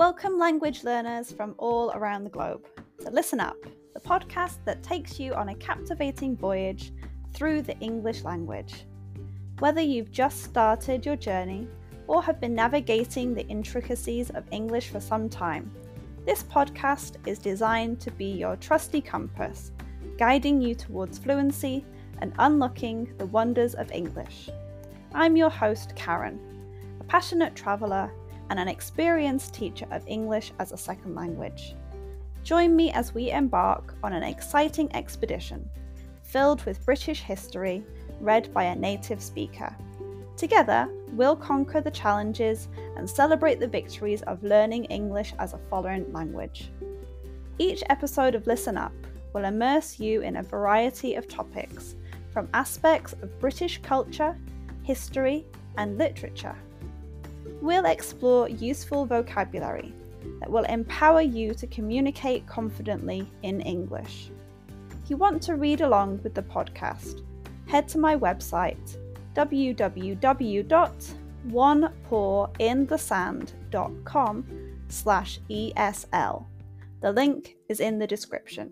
Welcome, language learners from all around the globe. So, listen up the podcast that takes you on a captivating voyage through the English language. Whether you've just started your journey or have been navigating the intricacies of English for some time, this podcast is designed to be your trusty compass, guiding you towards fluency and unlocking the wonders of English. I'm your host, Karen, a passionate traveller and an experienced teacher of English as a second language. Join me as we embark on an exciting expedition filled with British history read by a native speaker. Together, we'll conquer the challenges and celebrate the victories of learning English as a foreign language. Each episode of Listen Up will immerse you in a variety of topics, from aspects of British culture, history, and literature. We'll explore useful vocabulary that will empower you to communicate confidently in English. If you want to read along with the podcast, head to my website www.onepawinthesand.com slash ESL. The link is in the description.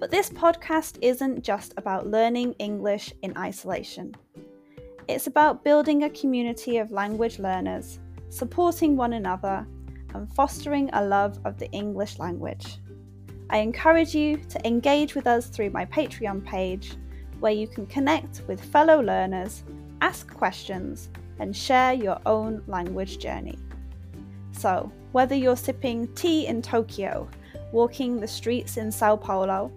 But this podcast isn't just about learning English in isolation. It's about building a community of language learners, supporting one another, and fostering a love of the English language. I encourage you to engage with us through my Patreon page, where you can connect with fellow learners, ask questions, and share your own language journey. So, whether you're sipping tea in Tokyo, walking the streets in Sao Paulo,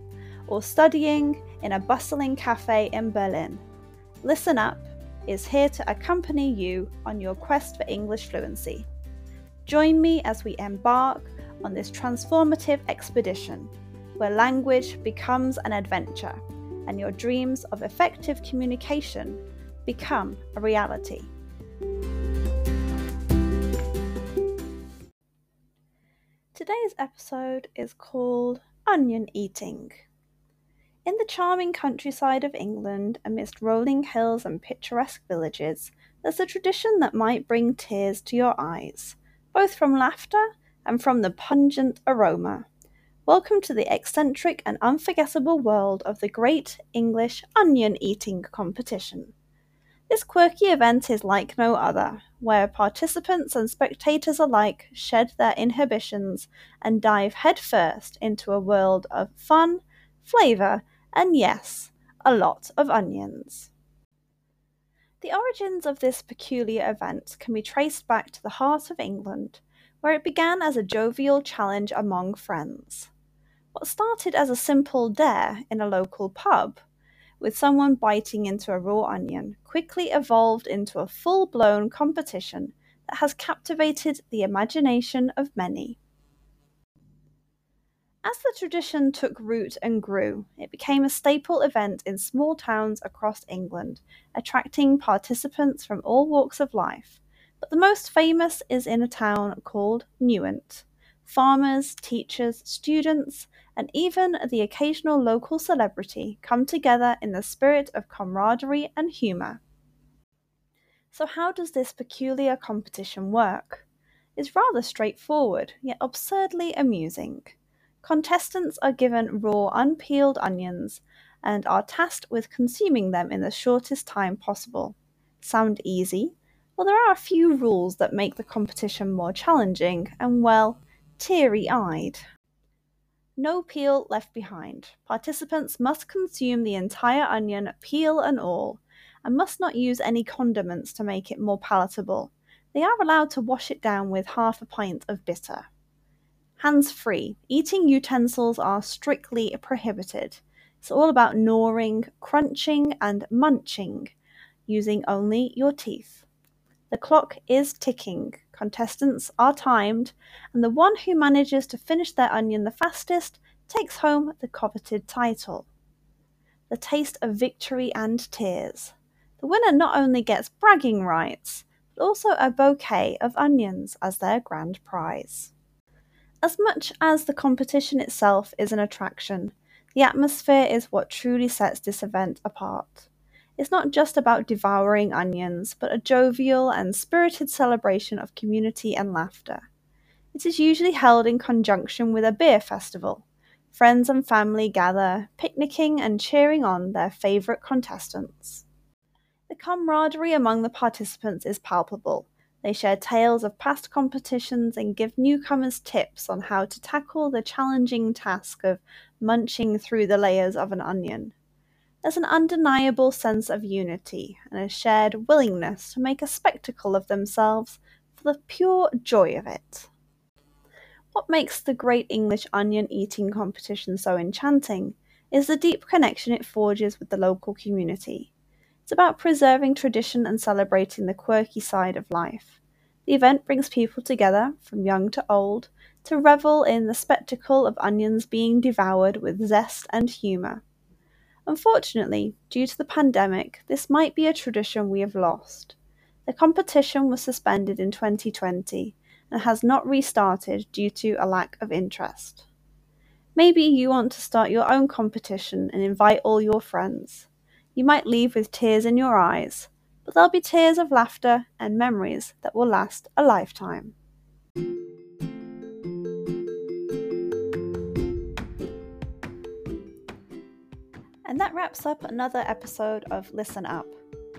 or studying in a bustling cafe in Berlin, Listen Up is here to accompany you on your quest for English fluency. Join me as we embark on this transformative expedition where language becomes an adventure and your dreams of effective communication become a reality. Today's episode is called Onion Eating. In the charming countryside of England, amidst rolling hills and picturesque villages, there's a tradition that might bring tears to your eyes, both from laughter and from the pungent aroma. Welcome to the eccentric and unforgettable world of the Great English Onion Eating Competition. This quirky event is like no other, where participants and spectators alike shed their inhibitions and dive headfirst into a world of fun, flavour, and yes, a lot of onions. The origins of this peculiar event can be traced back to the heart of England, where it began as a jovial challenge among friends. What started as a simple dare in a local pub, with someone biting into a raw onion, quickly evolved into a full blown competition that has captivated the imagination of many. As the tradition took root and grew, it became a staple event in small towns across England, attracting participants from all walks of life. But the most famous is in a town called Newent. Farmers, teachers, students, and even the occasional local celebrity come together in the spirit of camaraderie and humour. So, how does this peculiar competition work? It's rather straightforward, yet absurdly amusing. Contestants are given raw, unpeeled onions and are tasked with consuming them in the shortest time possible. Sound easy? Well, there are a few rules that make the competition more challenging and, well, teary eyed. No peel left behind. Participants must consume the entire onion, peel and all, and must not use any condiments to make it more palatable. They are allowed to wash it down with half a pint of bitter. Hands free. Eating utensils are strictly prohibited. It's all about gnawing, crunching, and munching, using only your teeth. The clock is ticking. Contestants are timed, and the one who manages to finish their onion the fastest takes home the coveted title. The taste of victory and tears. The winner not only gets bragging rights, but also a bouquet of onions as their grand prize. As much as the competition itself is an attraction, the atmosphere is what truly sets this event apart. It's not just about devouring onions, but a jovial and spirited celebration of community and laughter. It is usually held in conjunction with a beer festival. Friends and family gather, picnicking and cheering on their favourite contestants. The camaraderie among the participants is palpable. They share tales of past competitions and give newcomers tips on how to tackle the challenging task of munching through the layers of an onion. There's an undeniable sense of unity and a shared willingness to make a spectacle of themselves for the pure joy of it. What makes the Great English Onion Eating Competition so enchanting is the deep connection it forges with the local community. It's about preserving tradition and celebrating the quirky side of life. The event brings people together, from young to old, to revel in the spectacle of onions being devoured with zest and humour. Unfortunately, due to the pandemic, this might be a tradition we have lost. The competition was suspended in 2020 and has not restarted due to a lack of interest. Maybe you want to start your own competition and invite all your friends. You might leave with tears in your eyes, but there'll be tears of laughter and memories that will last a lifetime. And that wraps up another episode of Listen Up.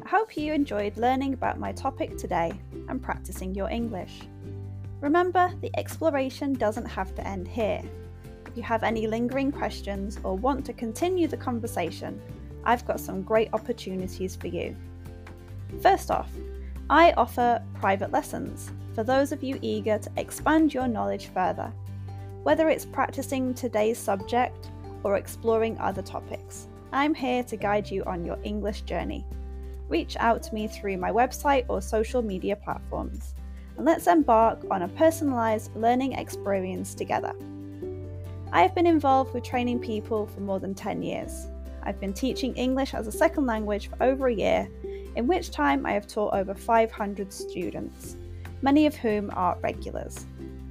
I hope you enjoyed learning about my topic today and practicing your English. Remember, the exploration doesn't have to end here. If you have any lingering questions or want to continue the conversation, I've got some great opportunities for you. First off, I offer private lessons for those of you eager to expand your knowledge further, whether it's practicing today's subject or exploring other topics. I'm here to guide you on your English journey. Reach out to me through my website or social media platforms and let's embark on a personalised learning experience together. I have been involved with training people for more than 10 years. I've been teaching English as a second language for over a year, in which time I have taught over 500 students, many of whom are regulars.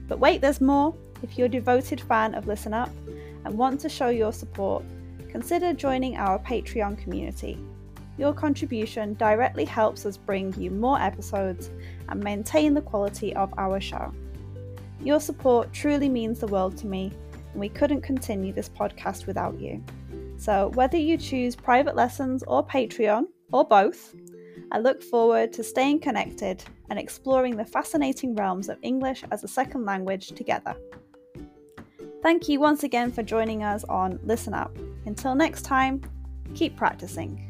But wait, there's more! If you're a devoted fan of Listen Up and want to show your support, consider joining our Patreon community. Your contribution directly helps us bring you more episodes and maintain the quality of our show. Your support truly means the world to me, and we couldn't continue this podcast without you. So, whether you choose private lessons or Patreon, or both, I look forward to staying connected and exploring the fascinating realms of English as a second language together. Thank you once again for joining us on Listen Up. Until next time, keep practicing.